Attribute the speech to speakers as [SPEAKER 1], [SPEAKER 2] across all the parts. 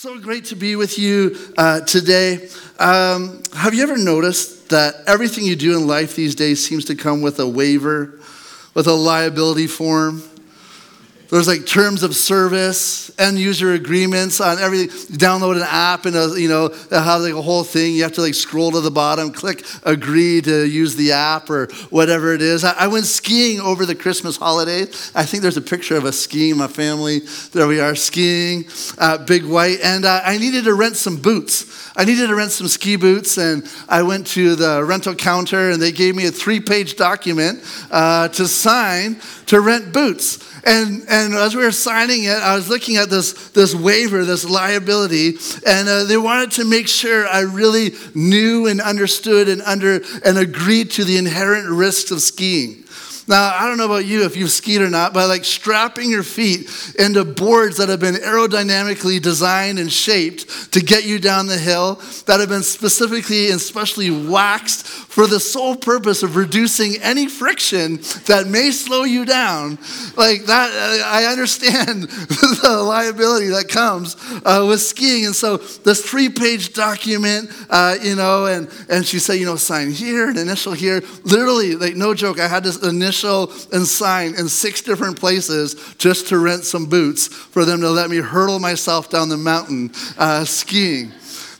[SPEAKER 1] So great to be with you uh, today. Um, have you ever noticed that everything you do in life these days seems to come with a waiver, with a liability form? There's like terms of service, end user agreements on everything. Download an app and a, you know it like a whole thing. You have to like scroll to the bottom, click agree to use the app or whatever it is. I, I went skiing over the Christmas holiday. I think there's a picture of us skiing, my family. There we are skiing, uh, big white, and uh, I needed to rent some boots. I needed to rent some ski boots, and I went to the rental counter, and they gave me a three-page document uh, to sign to rent boots. And, and as we were signing it, I was looking at this, this waiver, this liability, and uh, they wanted to make sure I really knew and understood and, under, and agreed to the inherent risks of skiing. Now, I don't know about you if you've skied or not, but like strapping your feet into boards that have been aerodynamically designed and shaped to get you down the hill, that have been specifically and specially waxed for the sole purpose of reducing any friction that may slow you down. Like that, I understand the liability that comes uh, with skiing. And so this three page document, uh, you know, and, and she said, you know, sign here, an initial here. Literally, like no joke, I had to initial and sign in six different places just to rent some boots for them to let me hurdle myself down the mountain uh, skiing.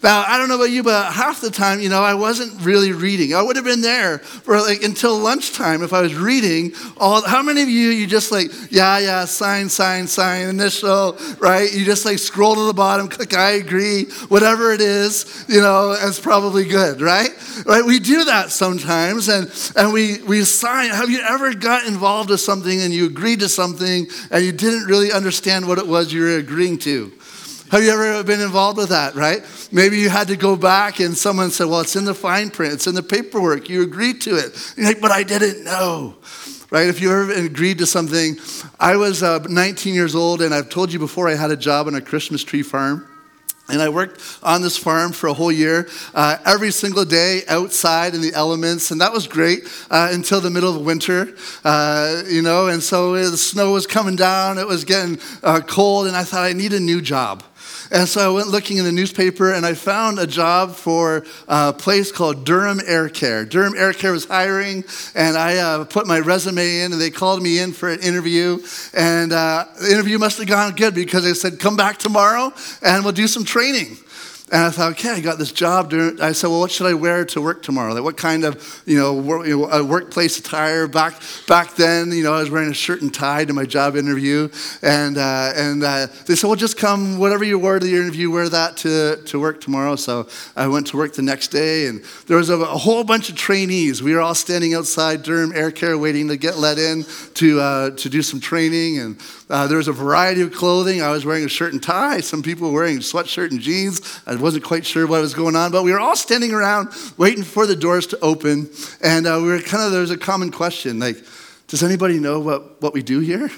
[SPEAKER 1] Now, I don't know about you, but half the time, you know, I wasn't really reading. I would have been there for like until lunchtime if I was reading all. How many of you, you just like, yeah, yeah, sign, sign, sign, initial, right? You just like scroll to the bottom, click I agree, whatever it is, you know, it's probably good, right? Right? We do that sometimes and, and we, we sign. Have you ever got involved with something and you agreed to something and you didn't really understand what it was you were agreeing to? Have you ever been involved with that, right? Maybe you had to go back and someone said, Well, it's in the fine print, it's in the paperwork, you agreed to it. You're like, But I didn't know, right? If you ever agreed to something, I was uh, 19 years old, and I've told you before I had a job on a Christmas tree farm. And I worked on this farm for a whole year, uh, every single day outside in the elements, and that was great uh, until the middle of winter, uh, you know. And so the snow was coming down, it was getting uh, cold, and I thought I need a new job. And so I went looking in the newspaper and I found a job for a place called Durham Air Care. Durham Air Care was hiring, and I uh, put my resume in, and they called me in for an interview. And uh, the interview must have gone good because they said, Come back tomorrow and we'll do some training. And I thought, okay, I got this job. I said, well, what should I wear to work tomorrow? Like, what kind of, you know, work, you know workplace attire? Back back then, you know, I was wearing a shirt and tie to my job interview, and uh, and uh, they said, well, just come, whatever you wore to the interview, wear that to to work tomorrow. So I went to work the next day, and there was a, a whole bunch of trainees. We were all standing outside Durham Air Care, waiting to get let in to uh, to do some training, and uh, there was a variety of clothing. I was wearing a shirt and tie. Some people were wearing sweatshirt and jeans. Wasn't quite sure what was going on, but we were all standing around waiting for the doors to open. And uh, we were kind of, there was a common question like, does anybody know what, what we do here?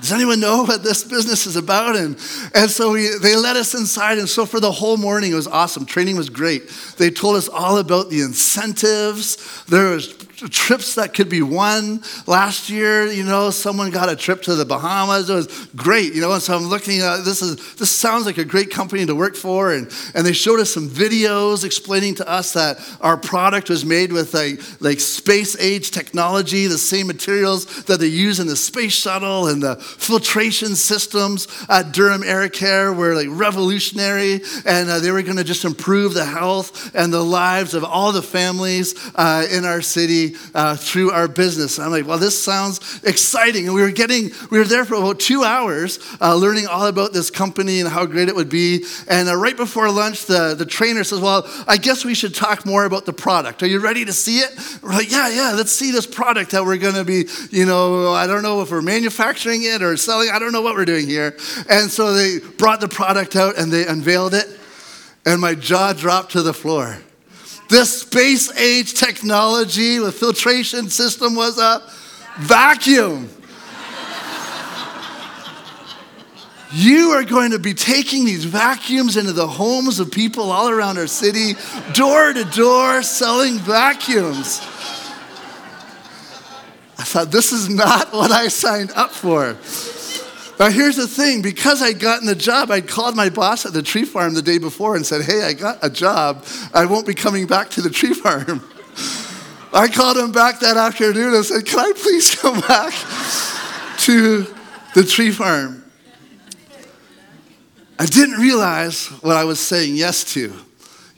[SPEAKER 1] Does anyone know what this business is about? And, and so we, they let us inside. And so for the whole morning, it was awesome. Training was great. They told us all about the incentives. There was trips that could be won. Last year, you know, someone got a trip to the Bahamas. It was great, you know. And so I'm looking at this is this sounds like a great company to work for. And, and they showed us some videos explaining to us that our product was made with like, like space age technology, the same materials that they use in the space shuttle and the filtration systems at Durham Air Care were like revolutionary. And uh, they were going to just improve the health and the lives of all the families uh, in our city uh, through our business. I'm like, well, this sounds exciting. And we were getting, we were there for about two hours uh, learning all about this company and how great it would be. And uh, right before lunch, the, the trainer says, well, I guess we should talk more about the product. Are you ready to see it? We're like, yeah, yeah, let's see this product that we're going to be, you know, I don't know if we're manufacturing it or selling. I don't know what we're doing here. And so they brought the product out and they unveiled it. And my jaw dropped to the floor. This space age technology with filtration system was a vacuum. You are going to be taking these vacuums into the homes of people all around our city, door to door, selling vacuums. I thought, this is not what I signed up for. Now, here's the thing because I'd gotten the job, I'd called my boss at the tree farm the day before and said, Hey, I got a job. I won't be coming back to the tree farm. I called him back that afternoon and said, Can I please come back to the tree farm? I didn't realize what I was saying yes to.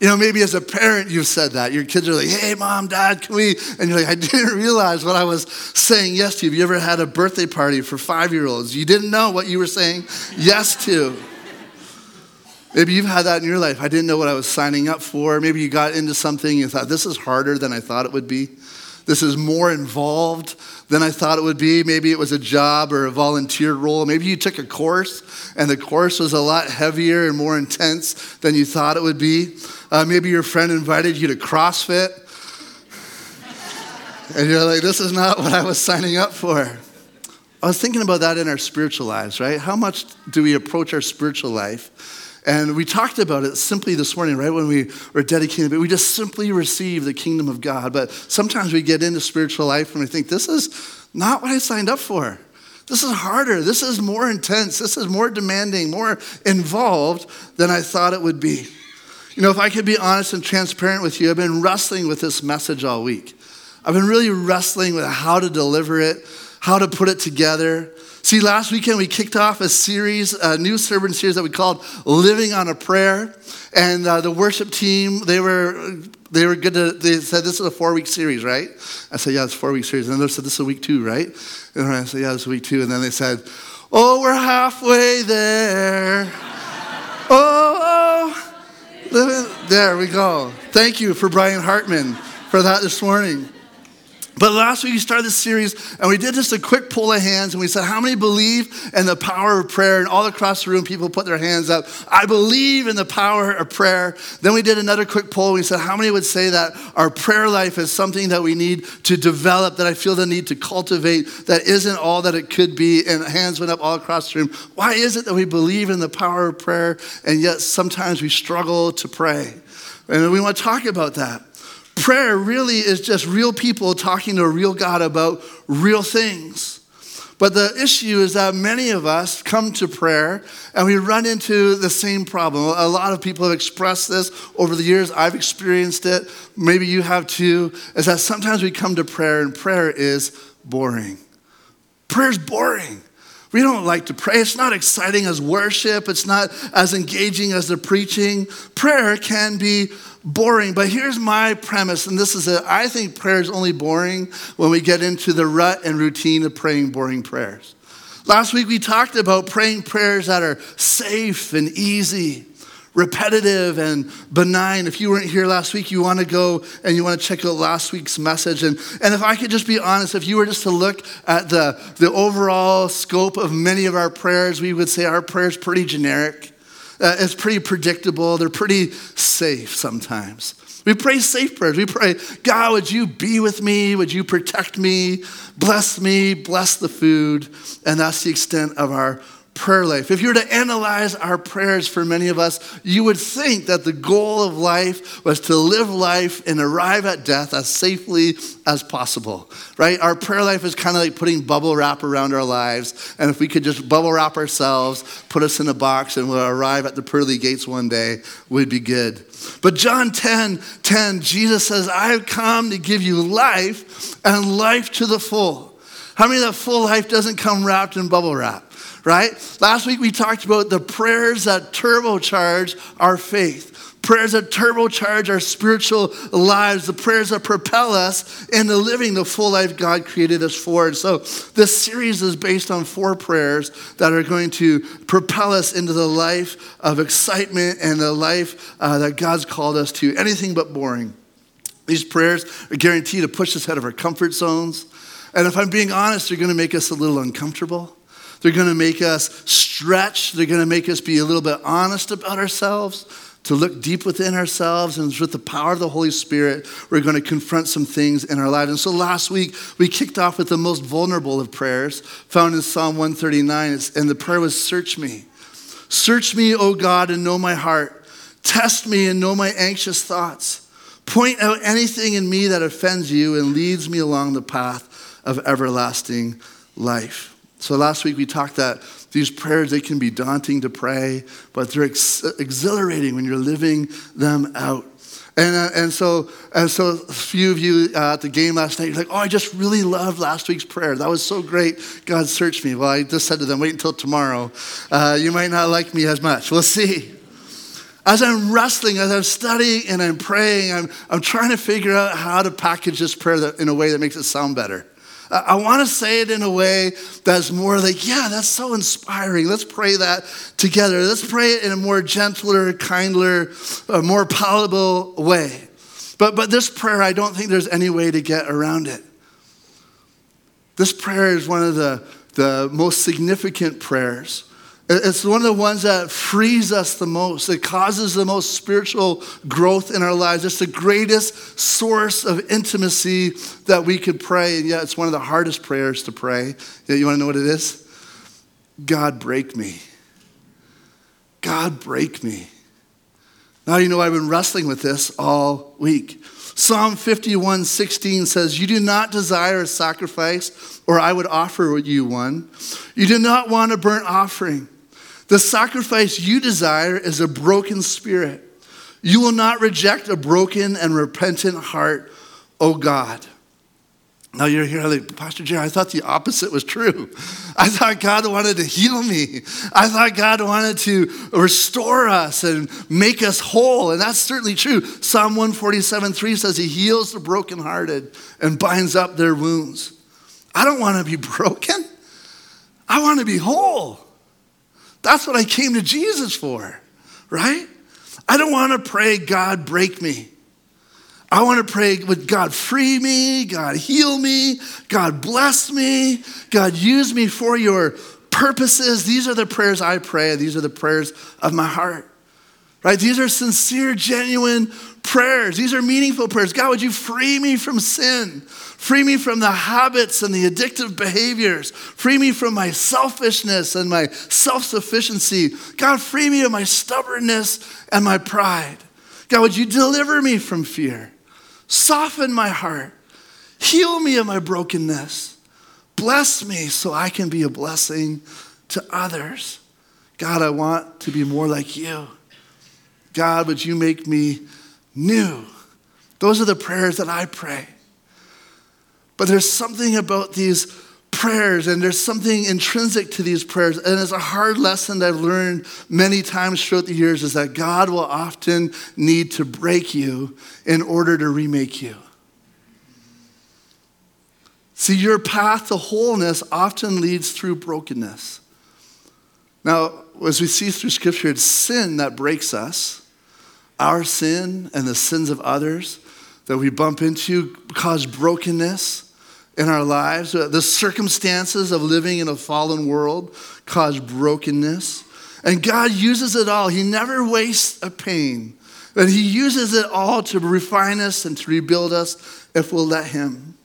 [SPEAKER 1] You know, maybe as a parent, you've said that. Your kids are like, hey, mom, dad, can we? And you're like, I didn't realize what I was saying yes to. Have you ever had a birthday party for five year olds? You didn't know what you were saying yes to. Maybe you've had that in your life. I didn't know what I was signing up for. Maybe you got into something and you thought, this is harder than I thought it would be. This is more involved than I thought it would be. Maybe it was a job or a volunteer role. Maybe you took a course and the course was a lot heavier and more intense than you thought it would be. Uh, maybe your friend invited you to CrossFit and you're like, this is not what I was signing up for. I was thinking about that in our spiritual lives, right? How much do we approach our spiritual life? And we talked about it simply this morning, right? When we were dedicated, but we just simply receive the kingdom of God. But sometimes we get into spiritual life and we think, this is not what I signed up for. This is harder. This is more intense. This is more demanding, more involved than I thought it would be. You know, if I could be honest and transparent with you, I've been wrestling with this message all week. I've been really wrestling with how to deliver it, how to put it together. See, last weekend we kicked off a series, a new sermon series that we called Living on a Prayer. And uh, the worship team, they were they were good to, they said, this is a four week series, right? I said, yeah, it's a four week series. And they said, this is week two, right? And I said, yeah, it's week two. And then they said, oh, we're halfway there. oh, there we go. Thank you for Brian Hartman for that this morning. But last week we started this series and we did just a quick pull of hands and we said, How many believe in the power of prayer? And all across the room, people put their hands up. I believe in the power of prayer. Then we did another quick poll. We said, How many would say that our prayer life is something that we need to develop, that I feel the need to cultivate, that isn't all that it could be? And hands went up all across the room. Why is it that we believe in the power of prayer and yet sometimes we struggle to pray? And we want to talk about that. Prayer really is just real people talking to a real God about real things. But the issue is that many of us come to prayer and we run into the same problem. A lot of people have expressed this over the years. I've experienced it. Maybe you have too. Is that sometimes we come to prayer and prayer is boring. Prayer is boring. We don't like to pray. It's not exciting as worship, it's not as engaging as the preaching. Prayer can be boring. But here's my premise, and this is it. I think prayer is only boring when we get into the rut and routine of praying boring prayers. Last week we talked about praying prayers that are safe and easy, repetitive and benign. If you weren't here last week, you want to go and you want to check out last week's message. And, and if I could just be honest, if you were just to look at the, the overall scope of many of our prayers, we would say our prayers pretty generic. Uh, it's pretty predictable. They're pretty safe sometimes. We pray safe prayers. We pray, God, would you be with me? Would you protect me? Bless me, bless the food. And that's the extent of our prayer life. If you were to analyze our prayers for many of us, you would think that the goal of life was to live life and arrive at death as safely as possible, right? Our prayer life is kind of like putting bubble wrap around our lives. And if we could just bubble wrap ourselves, put us in a box, and we'll arrive at the pearly gates one day, we'd be good. But John 10 10, Jesus says, I have come to give you life and life to the full. How many of that full life doesn't come wrapped in bubble wrap? Right? Last week we talked about the prayers that turbocharge our faith. Prayers that turbocharge our spiritual lives, the prayers that propel us into living the full life God created us for. And so, this series is based on four prayers that are going to propel us into the life of excitement and the life uh, that God's called us to. Anything but boring. These prayers are guaranteed to push us out of our comfort zones. And if I'm being honest, they're going to make us a little uncomfortable. They're going to make us stretch. They're going to make us be a little bit honest about ourselves, to look deep within ourselves. And with the power of the Holy Spirit, we're going to confront some things in our lives. And so last week, we kicked off with the most vulnerable of prayers found in Psalm 139. And the prayer was Search me. Search me, O God, and know my heart. Test me and know my anxious thoughts. Point out anything in me that offends you and leads me along the path of everlasting life. So last week we talked that These prayers, they can be daunting to pray, but they're ex- exhilarating when you're living them out. And, uh, and, so, and so a few of you uh, at the game last night, you're like, oh, I just really loved last week's prayer. That was so great. God searched me. Well, I just said to them, wait until tomorrow. Uh, you might not like me as much. We'll see. As I'm wrestling, as I'm studying and I'm praying, I'm, I'm trying to figure out how to package this prayer that, in a way that makes it sound better. I want to say it in a way that's more like, yeah, that's so inspiring. Let's pray that together. Let's pray it in a more gentler, kindler, uh, more palatable way. But, but this prayer, I don't think there's any way to get around it. This prayer is one of the, the most significant prayers it's one of the ones that frees us the most. It causes the most spiritual growth in our lives. It's the greatest source of intimacy that we could pray. And yet, it's one of the hardest prayers to pray. You want to know what it is? God, break me. God, break me. Now you know I've been wrestling with this all week. Psalm 51 16 says, You do not desire a sacrifice, or I would offer you one. You do not want a burnt offering. The sacrifice you desire is a broken spirit. You will not reject a broken and repentant heart, O God. Now you're here like, Pastor Jerry, I thought the opposite was true. I thought God wanted to heal me. I thought God wanted to restore us and make us whole. And that's certainly true. Psalm 147 3 says he heals the brokenhearted and binds up their wounds. I don't want to be broken. I want to be whole. That's what I came to Jesus for, right? I don't want to pray, God, break me. I want to pray, with God, free me, God, heal me, God, bless me, God, use me for your purposes. These are the prayers I pray. These are the prayers of my heart, right? These are sincere, genuine prayers. These are meaningful prayers. God, would you free me from sin? Free me from the habits and the addictive behaviors. Free me from my selfishness and my self sufficiency. God, free me of my stubbornness and my pride. God, would you deliver me from fear? Soften my heart. Heal me of my brokenness. Bless me so I can be a blessing to others. God, I want to be more like you. God, would you make me new? Those are the prayers that I pray. But there's something about these prayers, and there's something intrinsic to these prayers. And it's a hard lesson that I've learned many times throughout the years is that God will often need to break you in order to remake you. See, your path to wholeness often leads through brokenness. Now, as we see through Scripture, it's sin that breaks us. Our sin and the sins of others that we bump into cause brokenness in our lives. The circumstances of living in a fallen world cause brokenness. And God uses it all. He never wastes a pain, but He uses it all to refine us and to rebuild us if we'll let Him.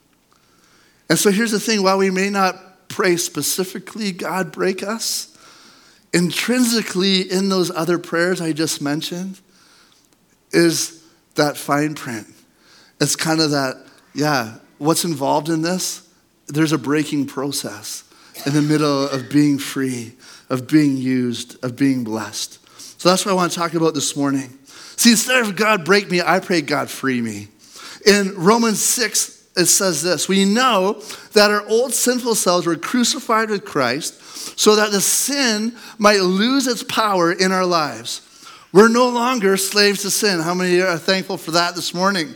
[SPEAKER 1] And so here's the thing while we may not pray specifically, God break us, intrinsically in those other prayers I just mentioned is that fine print. It's kind of that, yeah, what's involved in this? There's a breaking process in the middle of being free, of being used, of being blessed. So that's what I want to talk about this morning. See, instead of God break me, I pray God free me. In Romans 6, it says this We know that our old sinful selves were crucified with Christ so that the sin might lose its power in our lives. We're no longer slaves to sin. How many are thankful for that this morning?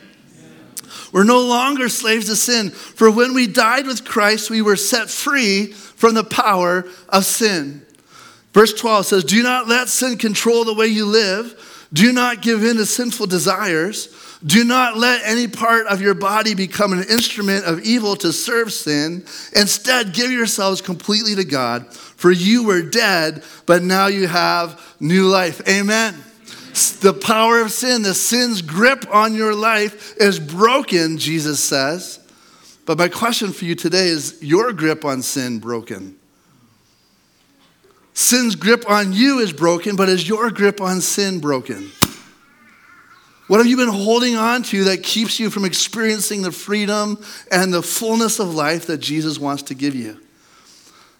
[SPEAKER 1] We're no longer slaves to sin, for when we died with Christ, we were set free from the power of sin. Verse 12 says, Do not let sin control the way you live. Do not give in to sinful desires. Do not let any part of your body become an instrument of evil to serve sin. Instead, give yourselves completely to God, for you were dead, but now you have new life. Amen. The power of sin, the sin's grip on your life is broken, Jesus says. But my question for you today is your grip on sin broken? Sin's grip on you is broken, but is your grip on sin broken? What have you been holding on to that keeps you from experiencing the freedom and the fullness of life that Jesus wants to give you?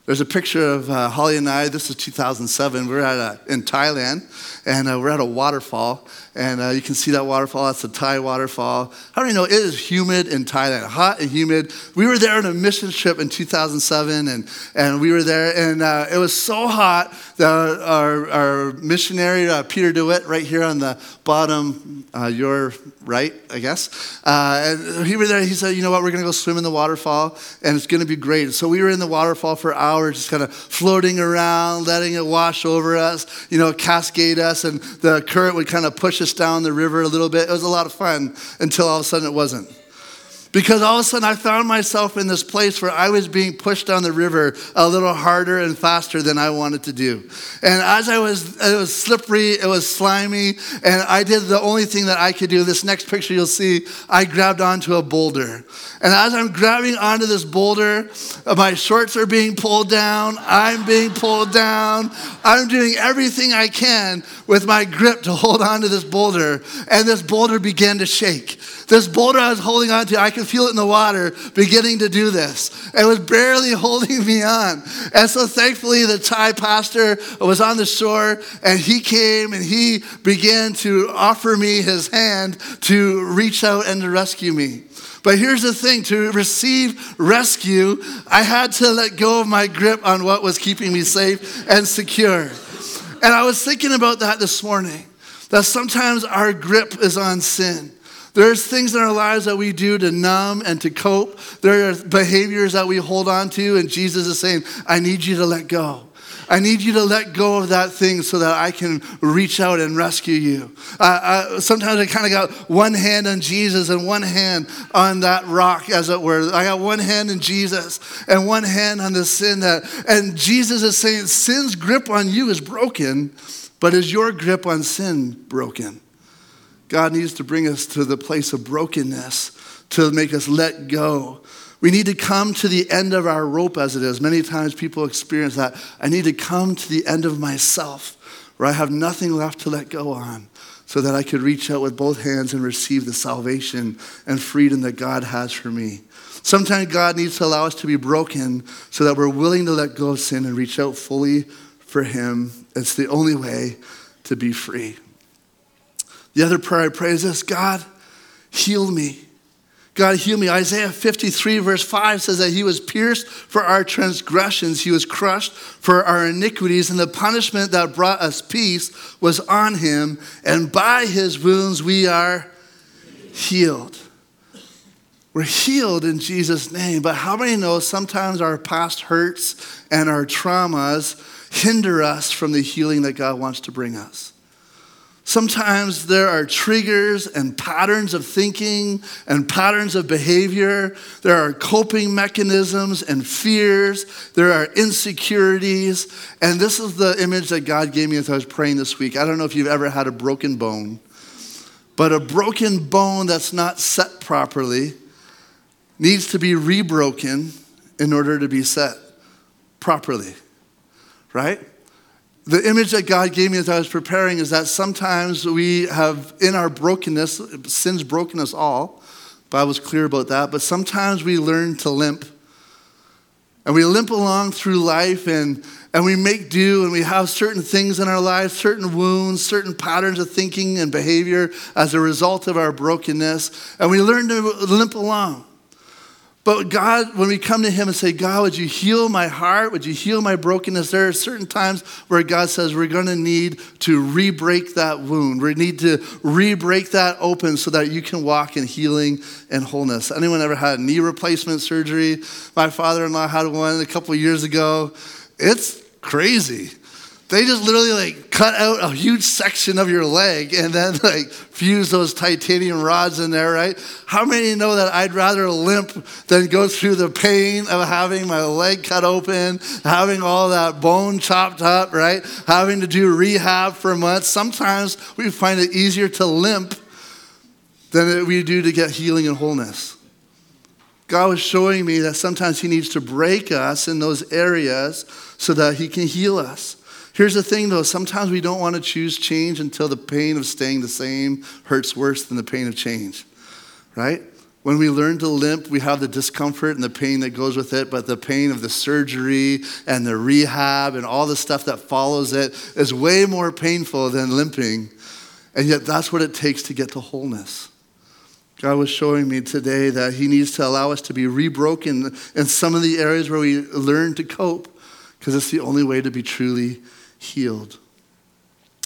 [SPEAKER 1] There's a picture of uh, Holly and I. This is 2007. We're at a, in Thailand, and uh, we're at a waterfall. And uh, you can see that waterfall. That's the Thai waterfall. How do you know it is humid in Thailand? Hot and humid. We were there on a mission trip in 2007, and, and we were there, and uh, it was so hot that our, our missionary, uh, Peter DeWitt, right here on the bottom, uh, your right, I guess, and he was there. He said, You know what? We're going to go swim in the waterfall, and it's going to be great. So we were in the waterfall for hours just kind of floating around, letting it wash over us, you know, cascade us, and the current would kind of push us down the river a little bit. It was a lot of fun until all of a sudden it wasn't. Because all of a sudden I found myself in this place where I was being pushed down the river a little harder and faster than I wanted to do. And as I was, it was slippery, it was slimy, and I did the only thing that I could do. This next picture you'll see, I grabbed onto a boulder. And as I'm grabbing onto this boulder, my shorts are being pulled down, I'm being pulled down, I'm doing everything I can with my grip to hold onto this boulder, and this boulder began to shake. This boulder I was holding onto, I could feel it in the water beginning to do this. It was barely holding me on. And so thankfully, the Thai pastor was on the shore and he came and he began to offer me his hand to reach out and to rescue me. But here's the thing to receive rescue, I had to let go of my grip on what was keeping me safe and secure. And I was thinking about that this morning that sometimes our grip is on sin. There's things in our lives that we do to numb and to cope. There are behaviors that we hold on to, and Jesus is saying, I need you to let go. I need you to let go of that thing so that I can reach out and rescue you. Uh, sometimes I kind of got one hand on Jesus and one hand on that rock, as it were. I got one hand in Jesus and one hand on the sin that, and Jesus is saying, sin's grip on you is broken, but is your grip on sin broken? God needs to bring us to the place of brokenness to make us let go. We need to come to the end of our rope as it is. Many times people experience that. I need to come to the end of myself where I have nothing left to let go on so that I could reach out with both hands and receive the salvation and freedom that God has for me. Sometimes God needs to allow us to be broken so that we're willing to let go of sin and reach out fully for Him. It's the only way to be free. The other prayer I pray is this God, heal me. God, heal me. Isaiah 53, verse 5 says that he was pierced for our transgressions, he was crushed for our iniquities, and the punishment that brought us peace was on him, and by his wounds we are healed. We're healed in Jesus' name, but how many know sometimes our past hurts and our traumas hinder us from the healing that God wants to bring us? Sometimes there are triggers and patterns of thinking and patterns of behavior. There are coping mechanisms and fears. There are insecurities. And this is the image that God gave me as I was praying this week. I don't know if you've ever had a broken bone, but a broken bone that's not set properly needs to be rebroken in order to be set properly, right? The image that God gave me as I was preparing is that sometimes we have, in our brokenness, sin's broken us all. Bible's clear about that. But sometimes we learn to limp. And we limp along through life and, and we make do and we have certain things in our lives, certain wounds, certain patterns of thinking and behavior as a result of our brokenness. And we learn to limp along. But God, when we come to Him and say, God, would you heal my heart? Would you heal my brokenness? There are certain times where God says we're going to need to re break that wound. We need to re break that open so that you can walk in healing and wholeness. Anyone ever had knee replacement surgery? My father in law had one a couple years ago. It's crazy. They just literally like cut out a huge section of your leg and then like fuse those titanium rods in there, right? How many know that I'd rather limp than go through the pain of having my leg cut open, having all that bone chopped up, right? Having to do rehab for months. Sometimes we find it easier to limp than we do to get healing and wholeness. God was showing me that sometimes He needs to break us in those areas so that He can heal us. Here's the thing though, sometimes we don't want to choose change until the pain of staying the same hurts worse than the pain of change, right? When we learn to limp, we have the discomfort and the pain that goes with it, but the pain of the surgery and the rehab and all the stuff that follows it is way more painful than limping. And yet, that's what it takes to get to wholeness. God was showing me today that He needs to allow us to be rebroken in some of the areas where we learn to cope, because it's the only way to be truly healed.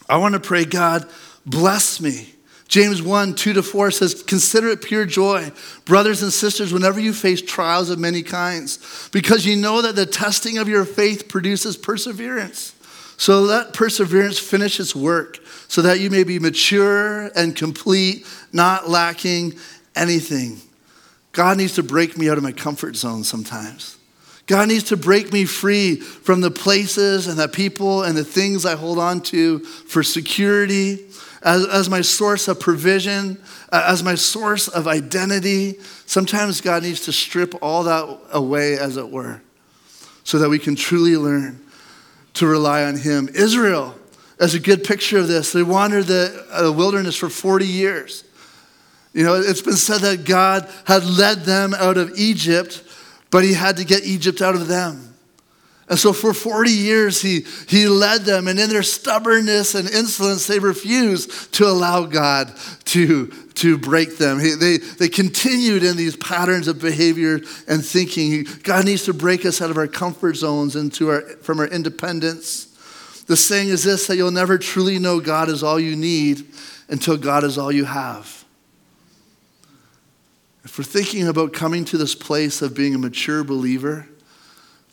[SPEAKER 1] I want to pray, God, bless me. James 1 2 to 4 says, Consider it pure joy, brothers and sisters, whenever you face trials of many kinds, because you know that the testing of your faith produces perseverance. So let perseverance finish its work, so that you may be mature and complete, not lacking anything. God needs to break me out of my comfort zone sometimes. God needs to break me free from the places and the people and the things I hold on to for security, as, as my source of provision, as my source of identity. Sometimes God needs to strip all that away, as it were, so that we can truly learn to rely on Him. Israel, as a good picture of this, they wandered the uh, wilderness for 40 years. You know, it's been said that God had led them out of Egypt, but He had to get Egypt out of them. And so for 40 years, he, he led them, and in their stubbornness and insolence, they refused to allow God to, to break them. He, they, they continued in these patterns of behavior and thinking. God needs to break us out of our comfort zones into our, from our independence. The saying is this that you'll never truly know God is all you need until God is all you have. We're thinking about coming to this place of being a mature believer,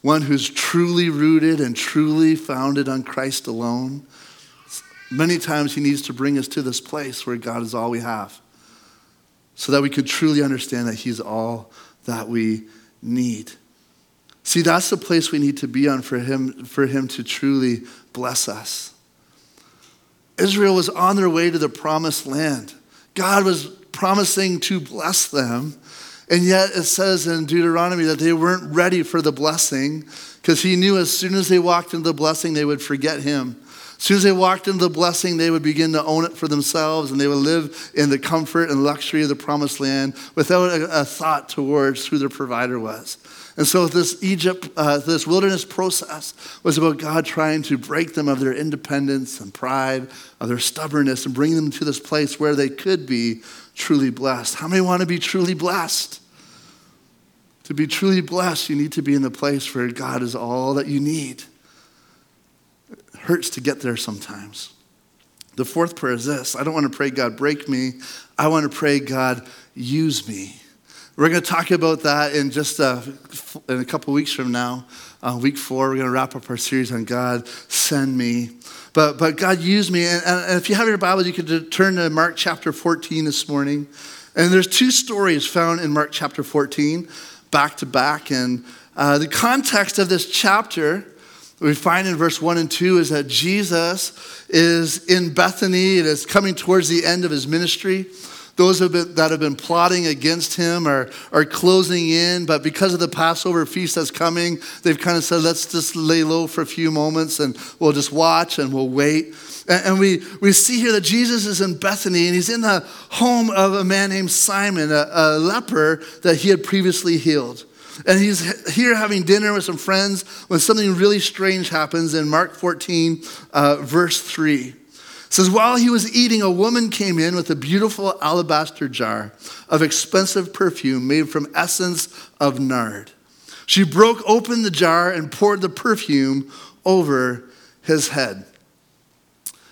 [SPEAKER 1] one who's truly rooted and truly founded on Christ alone, many times he needs to bring us to this place where God is all we have so that we can truly understand that he's all that we need. See, that's the place we need to be on for him, for him to truly bless us. Israel was on their way to the promised land. God was promising to bless them. And yet it says in Deuteronomy that they weren't ready for the blessing because he knew as soon as they walked into the blessing, they would forget him. As soon as they walked into the blessing, they would begin to own it for themselves and they would live in the comfort and luxury of the promised land without a, a thought towards who their provider was. And so this Egypt, uh, this wilderness process was about God trying to break them of their independence and pride, of their stubbornness, and bring them to this place where they could be truly blessed. How many want to be truly blessed? To be truly blessed, you need to be in the place where God is all that you need. It hurts to get there sometimes. The fourth prayer is this I don't want to pray, God, break me. I want to pray, God, use me. We're going to talk about that in just a, in a couple weeks from now. Uh, week four, we're going to wrap up our series on God, send me. But, but God used me. And, and if you have your Bible, you could turn to Mark chapter 14 this morning. And there's two stories found in Mark chapter 14, back to back. And uh, the context of this chapter we find in verse 1 and 2 is that Jesus is in Bethany. It is coming towards the end of his ministry. Those that have been plotting against him are, are closing in, but because of the Passover feast that's coming, they've kind of said, let's just lay low for a few moments and we'll just watch and we'll wait. And, and we, we see here that Jesus is in Bethany and he's in the home of a man named Simon, a, a leper that he had previously healed. And he's here having dinner with some friends when something really strange happens in Mark 14, uh, verse 3 says, While he was eating, a woman came in with a beautiful alabaster jar of expensive perfume made from essence of nard. She broke open the jar and poured the perfume over his head.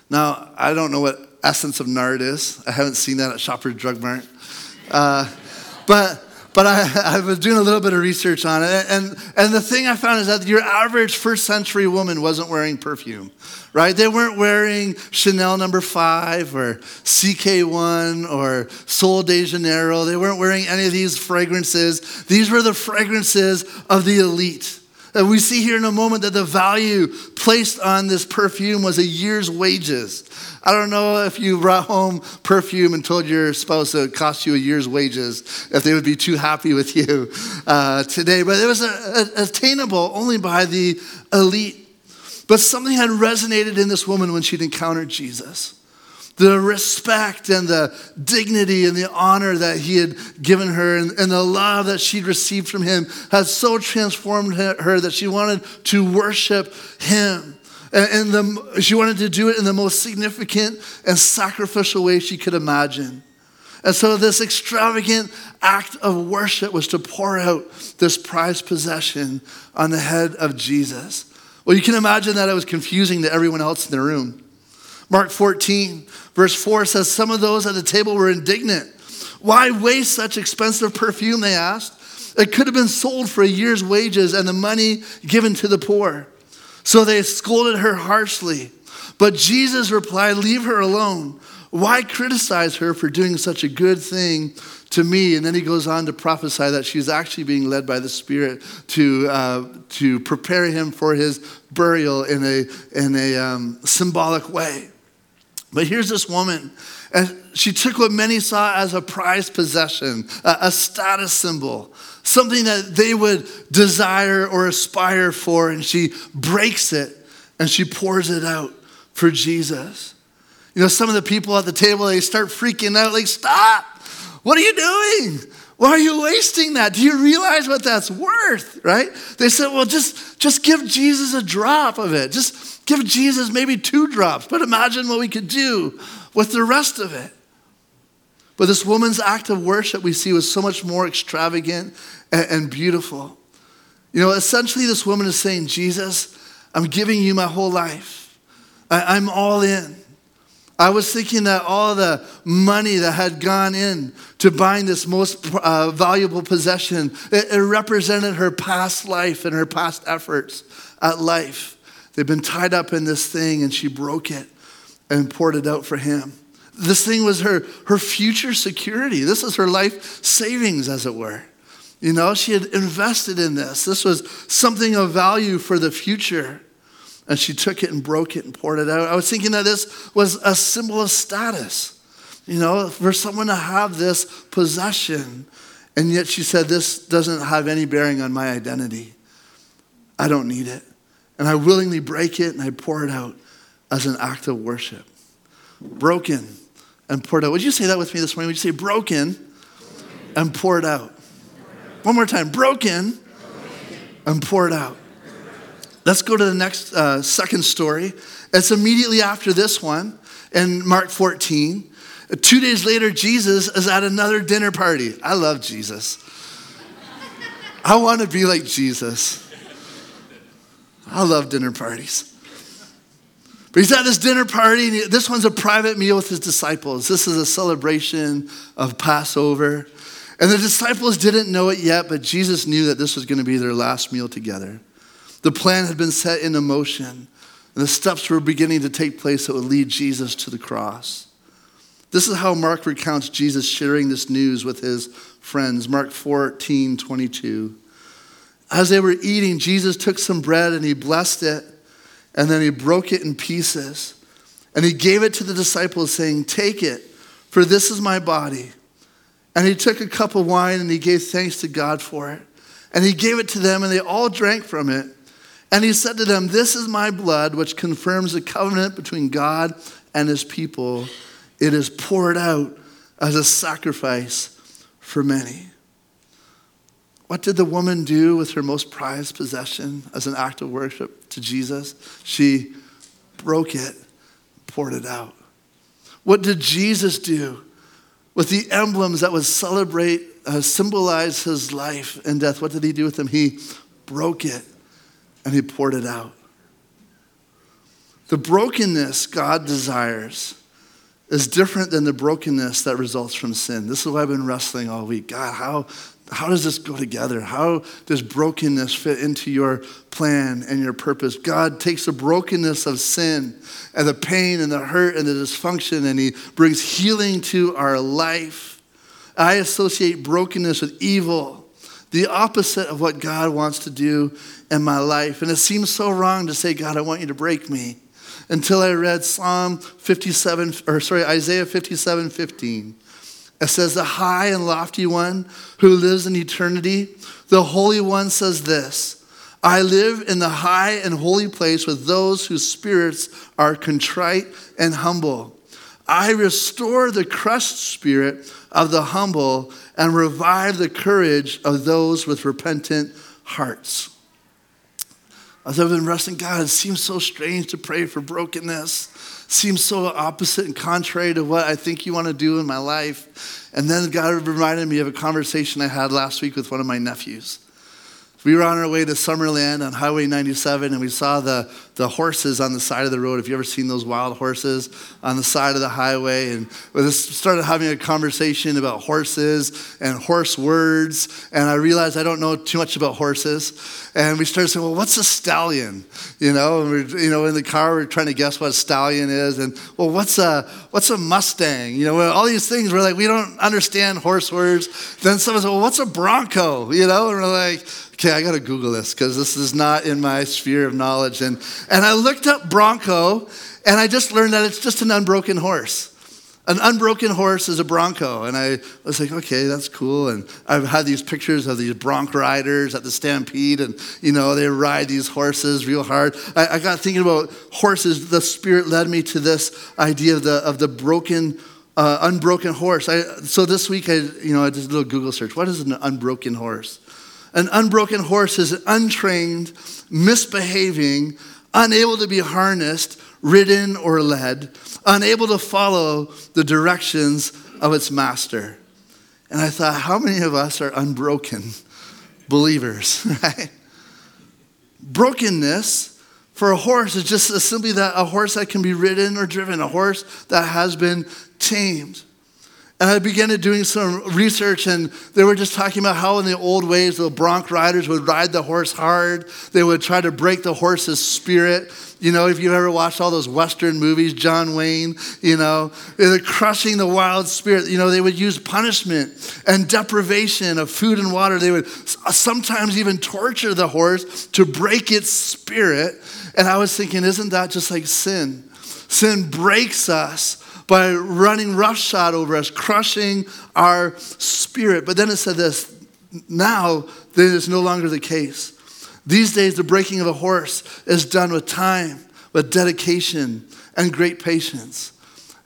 [SPEAKER 1] Now, I don't know what essence of nard is. I haven't seen that at Shoppers Drug Mart. Uh, but but I, I, was doing a little bit of research on it. And, and the thing I found is that your average first century woman wasn't wearing perfume, right? They weren't wearing Chanel number five or CK1 or Sol de Janeiro. They weren't wearing any of these fragrances. These were the fragrances of the elite. And we see here in a moment that the value placed on this perfume was a year's wages. I don't know if you brought home perfume and told your spouse it cost you a year's wages, if they would be too happy with you uh, today. But it was a, a, attainable only by the elite. But something had resonated in this woman when she'd encountered Jesus. The respect and the dignity and the honor that he had given her and, and, the love that she'd received from him had so transformed her that she wanted to worship him. And, and the, she wanted to do it in the most significant and sacrificial way she could imagine. And so, this extravagant act of worship was to pour out this prized possession on the head of Jesus. Well, you can imagine that it was confusing to everyone else in the room. Mark 14, verse 4 says, Some of those at the table were indignant. Why waste such expensive perfume? They asked. It could have been sold for a year's wages and the money given to the poor. So they scolded her harshly. But Jesus replied, Leave her alone. Why criticize her for doing such a good thing to me? And then he goes on to prophesy that she's actually being led by the Spirit to, uh, to prepare him for his burial in a, in a um, symbolic way. But here's this woman, and she took what many saw as a prized possession, a, status symbol, something that they would desire or aspire for, and she breaks it and she pours it out for Jesus. You know, some of the people at the table, they start freaking out, like, stop! What are you doing? Why are you wasting that? Do you realize what that's worth? Right? They said, well, just, just give Jesus a drop of it. Just Give Jesus maybe two drops, but imagine what we could do with the rest of it. But this woman's act of worship we see was so much more extravagant and, beautiful. You know, essentially, this woman is saying, Jesus, I'm giving you my whole life. I, am all in. I was thinking that all the money that had gone in to buying this most uh, valuable possession, it, it represented her past life and her past efforts at life. They've been tied up in this thing, and she broke it and poured it out for him. This thing was her, her future security. This is her life savings, as it were. You know, she had invested in this. This was something of value for the future. And she took it and broke it and poured it out. I was thinking that this was a symbol of status, you know, for someone to have this possession. And yet she said, This doesn't have any bearing on my identity. I don't need it. And I willingly break it and I pour it out as an act of worship. Broken and poured out. Would you say that with me this morning? Would you say broken and poured out? One more time. Broken and poured out. Let's go to the next uh, second story. It's immediately after this one in Mark 14. Two days later, Jesus is at another dinner party. I love Jesus. I want to be like Jesus. I love dinner parties. But he's at this dinner party, and this one's a private meal with his disciples. This is a celebration of Passover. And the disciples didn't know it yet, but Jesus knew that this was going to be their last meal together. The plan had been set into motion, and the steps were beginning to take place that would lead Jesus to the cross. This is how Mark recounts Jesus sharing this news with his friends. Mark 14, 22. As they were eating, Jesus took some bread and he blessed it, and then he broke it in pieces. And he gave it to the disciples, saying, Take it, for this is my body. And he took a cup of wine and he gave thanks to God for it. And he gave it to them, and they all drank from it. And he said to them, This is my blood, which confirms the covenant between God and his people. It is poured out as a sacrifice for many. What did the woman do with her most prized possession as an act of worship to Jesus? She broke it, poured it out. What did Jesus do with the emblems that would celebrate, uh, symbolize his life and death? What did he do with them? He broke it and he poured it out. The brokenness God desires is different than the brokenness that results from sin. This is why I've been wrestling all week. God, how how does this go together? How does brokenness fit into your plan and your purpose? God takes the brokenness of sin and the pain and the hurt and the dysfunction and He brings healing to our life. I associate brokenness with evil, the opposite of what God wants to do in my life. And it seems so wrong to say, God, I want you to break me. Until I read Psalm 57, or sorry, Isaiah 57 15. It says, The high and lofty one who lives in eternity, the Holy One says this I live in the high and holy place with those whose spirits are contrite and humble. I restore the crushed spirit of the humble and revive the courage of those with repentant hearts. As I've been resting, God, it seems so strange to pray for brokenness. Seems so opposite and contrary to what I think you want to do in my life. And then God reminded me of a conversation I had last week with one of my nephews. We were on our way to Summerland on Highway 97 and we saw the, the horses on the side of the road. Have you ever seen those wild horses on the side of the highway? And we just started having a conversation about horses and horse words. And I realized I don't know too much about horses. And we started saying, well, what's a stallion? You know, and we're, you know, in the car, we're trying to guess what a stallion is. And, well, what's a, what's a Mustang? You know, all these things, we're like, we don't understand horse words. Then someone said, well, what's a Bronco? You know, and we're like, okay, I got to Google this because this is not in my sphere of knowledge. And, and I looked up Bronco and I just learned that it's just an unbroken horse. An unbroken horse is a bronco. And I was like, okay, that's cool. And I've had these pictures of these bronc riders at the Stampede, and, you know, they ride these horses real hard. I, I got thinking about horses. The Spirit led me to this idea of the, of the broken, uh, unbroken horse. I, so this week, I, you know, I did a little Google search. What is an unbroken horse? An unbroken horse is untrained, misbehaving, unable to be harnessed, ridden, or led, unable to follow the directions of its master. And I thought, how many of us are unbroken believers, right? Brokenness for a horse is just simply that a horse that can be ridden or driven, a horse that has been tamed. And I began doing some research, and they were just talking about how in the old ways the bronc riders would ride the horse hard. They would try to break the horse's spirit. You know, if you've ever watched all those Western movies, John Wayne, you know, they're crushing the wild spirit. You know, they would use punishment and deprivation of food and water. They would uh, sometimes even torture the horse to break its spirit. And I was thinking, isn't that just like sin? Sin breaks us by running roughshod over us, crushing our spirit. But then it said this now that is no longer the case. These days, the breaking of a horse is done with time, with dedication, and great patience.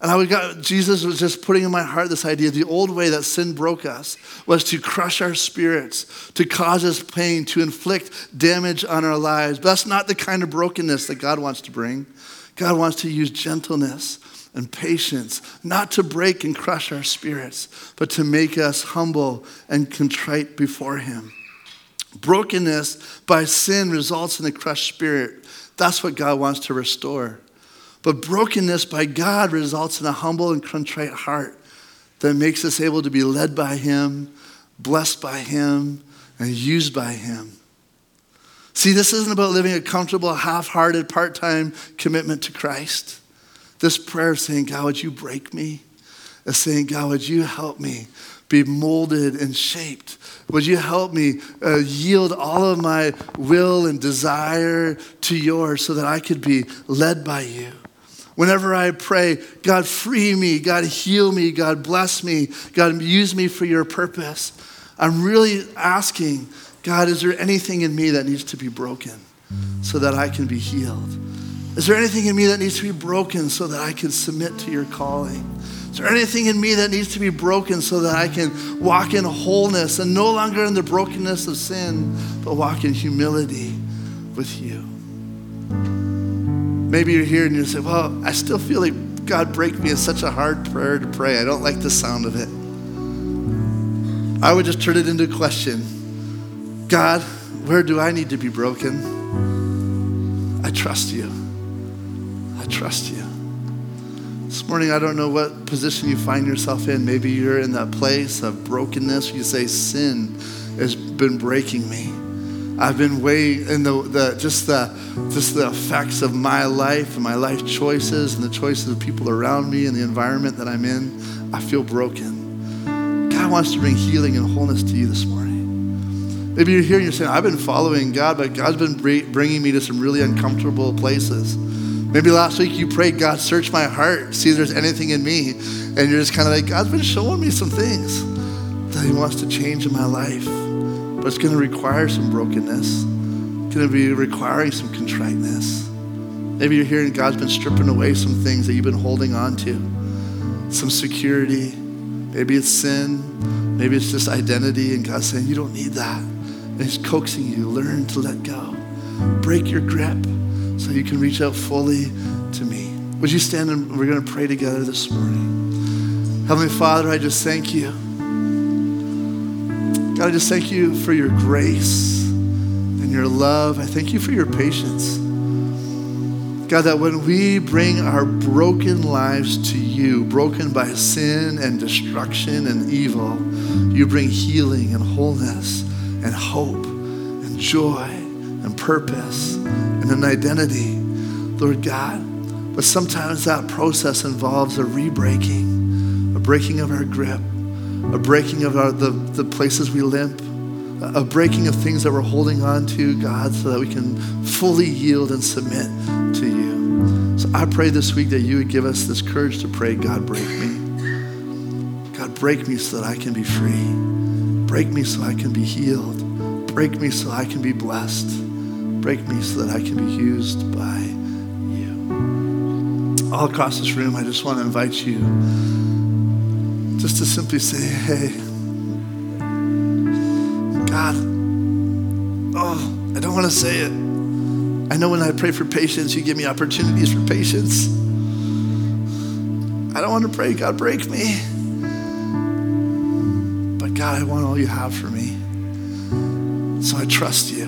[SPEAKER 1] And I got, Jesus was just putting in my heart this idea the old way that sin broke us was to crush our spirits, to cause us pain, to inflict damage on our lives. But that's not the kind of brokenness that God wants to bring. God wants to use gentleness and patience, not to break and crush our spirits, but to make us humble and contrite before Him. Brokenness by sin results in a crushed spirit. That's what God wants to restore. But brokenness by God results in a humble and contrite heart that makes us able to be led by Him, blessed by Him, and used by Him. See, this isn't about living a comfortable, half hearted, part time commitment to Christ. This prayer is saying, God, would you break me? Is saying, God, would you help me be molded and shaped? Would you help me uh, yield all of my will and desire to yours so that I could be led by you? Whenever I pray, God, free me, God, heal me, God, bless me, God, use me for your purpose. I'm really asking, God, is there anything in me that needs to be broken so that I can be healed? Is there anything in me that needs to be broken so that I can submit to your calling? Is there anything in me that needs to be broken so that I can walk in wholeness and no longer in the brokenness of sin, but walk in humility with you? Maybe you're here and you say, Well, I still feel like God break me is such a hard prayer to pray. I don't like the sound of it. I would just turn it into a question God, where do I need to be broken? I trust you. I trust you. This morning, I don't know what position you find yourself in. Maybe you're in that place of brokenness. You say, Sin has been breaking me. I've been way in the, the, just the just the effects of my life and my life choices and the choices of people around me and the environment that I'm in. I feel broken. God wants to bring healing and wholeness to you this morning. Maybe you're here and you're saying, I've been following God, but God's been bringing me to some really uncomfortable places. Maybe last week you prayed, God, search my heart, see if there's anything in me. And you're just kind of like, God's been showing me some things that He wants to change in my life. But it's going to require some brokenness, it's going to be requiring some contriteness. Maybe you're hearing God's been stripping away some things that you've been holding on to. some security. Maybe it's sin. Maybe it's just identity. And God's saying, You don't need that. And He's coaxing you. Learn to let go. Break your grip so you can reach out fully to me. Would you stand and we're going to pray together this morning? Heavenly Father, I just thank you. God, I just thank you for your grace and your love. I thank you for your patience. God, that when we bring our broken lives to you, broken by sin and destruction and evil, you bring healing and wholeness and hope and joy and purpose and an identity, Lord God. But sometimes that process involves a rebreaking, a breaking of our grip, a breaking of our, the, the places we limp, a breaking of things that we're holding on to, God, so that we can fully yield and submit to you. So I pray this week that you would give us this courage to pray, God, break me. God, break me so that I can be free. Break me so I can be healed. Break me so I can be blessed. Break me so that I can be used by you. All across this room, I just want to invite you just to simply say, hey, God, oh, I don't want to say it. I know when I pray for patience, you give me opportunities for patience. I don't want to pray, God, break me. But God, I want all you have for me. So I trust you.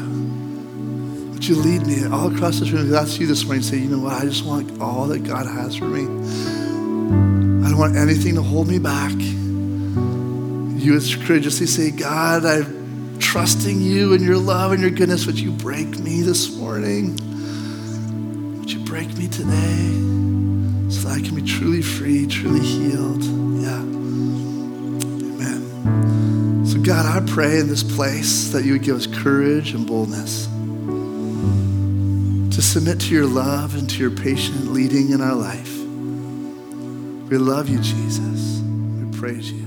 [SPEAKER 1] Would you lead me all across this room? That's you this morning, say, you know what? I just want all that God has for me. I don't want anything to hold me back. You would courageously say, God, I'm trusting you and your love and your goodness. Would you break me this morning? Would you break me today so that I can be truly free, truly healed? Yeah. Amen. So, God, I pray in this place that you would give us courage and boldness to submit to your love and to your patient leading in our life. We love you, Jesus. We praise you.